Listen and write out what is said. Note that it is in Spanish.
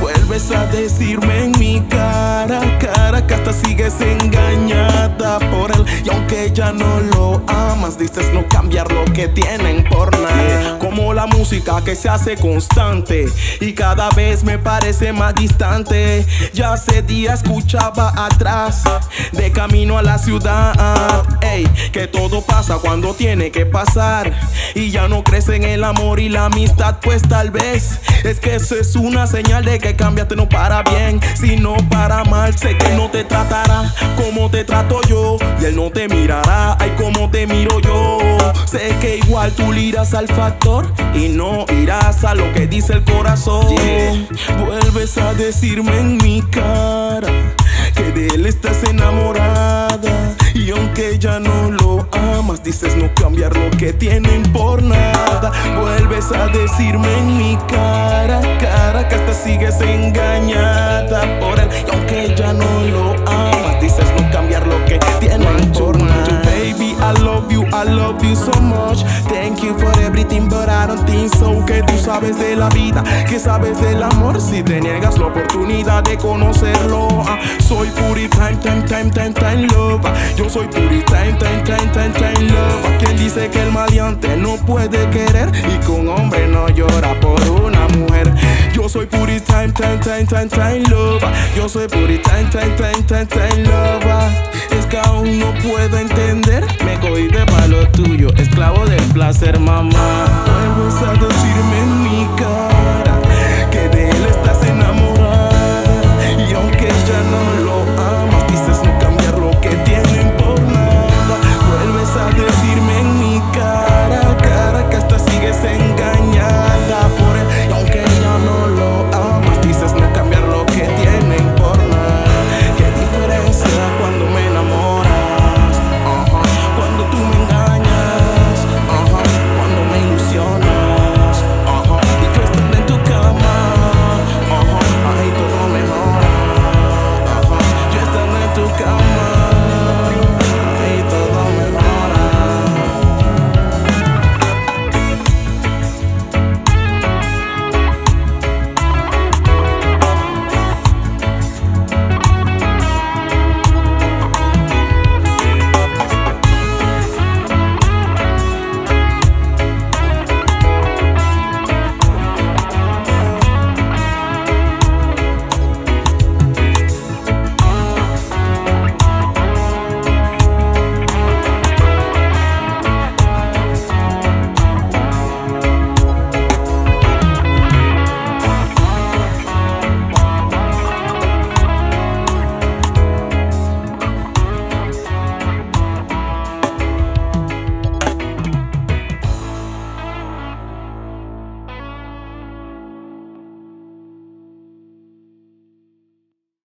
Vuelves a decirme en mi cara, cara, que hasta sigues engañada por él. Y aunque ya no lo amas, dices no cambiar lo que tienen por nada. Como la música que se hace constante y cada vez me parece más distante. Ya hace días escuchaba atrás, de camino a la ciudad que todo pasa cuando tiene que pasar. Y ya no crees en el amor y la amistad, pues tal vez es que eso es una señal de que cambiaste no para bien, sino para mal. Sé que no te tratará como te trato yo, y él no te mirará, ay, como te miro yo. Sé que igual tú irás al factor y no irás a lo que dice el corazón. Vuelves a decirme en mi cara que de él estás enamorada. Aunque ya no lo amas, dices no cambiar lo que tienen por nada. Vuelves a decirme en mi cara, cara, que hasta sigues engañada por él. Y aunque ya no lo amas, dices no cambiar lo que tienen por nada. Baby, I love you, I love you so much. Thank you for don't think so. Que tú sabes de la vida, que sabes del amor. Si te niegas la oportunidad de conocerlo, ah, soy puri time, time, time, time, time love. Yo soy puri time, time, time, time, time love. Quien dice que el maleante no puede querer y que un hombre no llora por una mujer. Yo soy puri time, time, time, time, time love. Yo soy puri time, time, time, time, time love. Es que aún no puedo I said, mamá. Me gusta decirme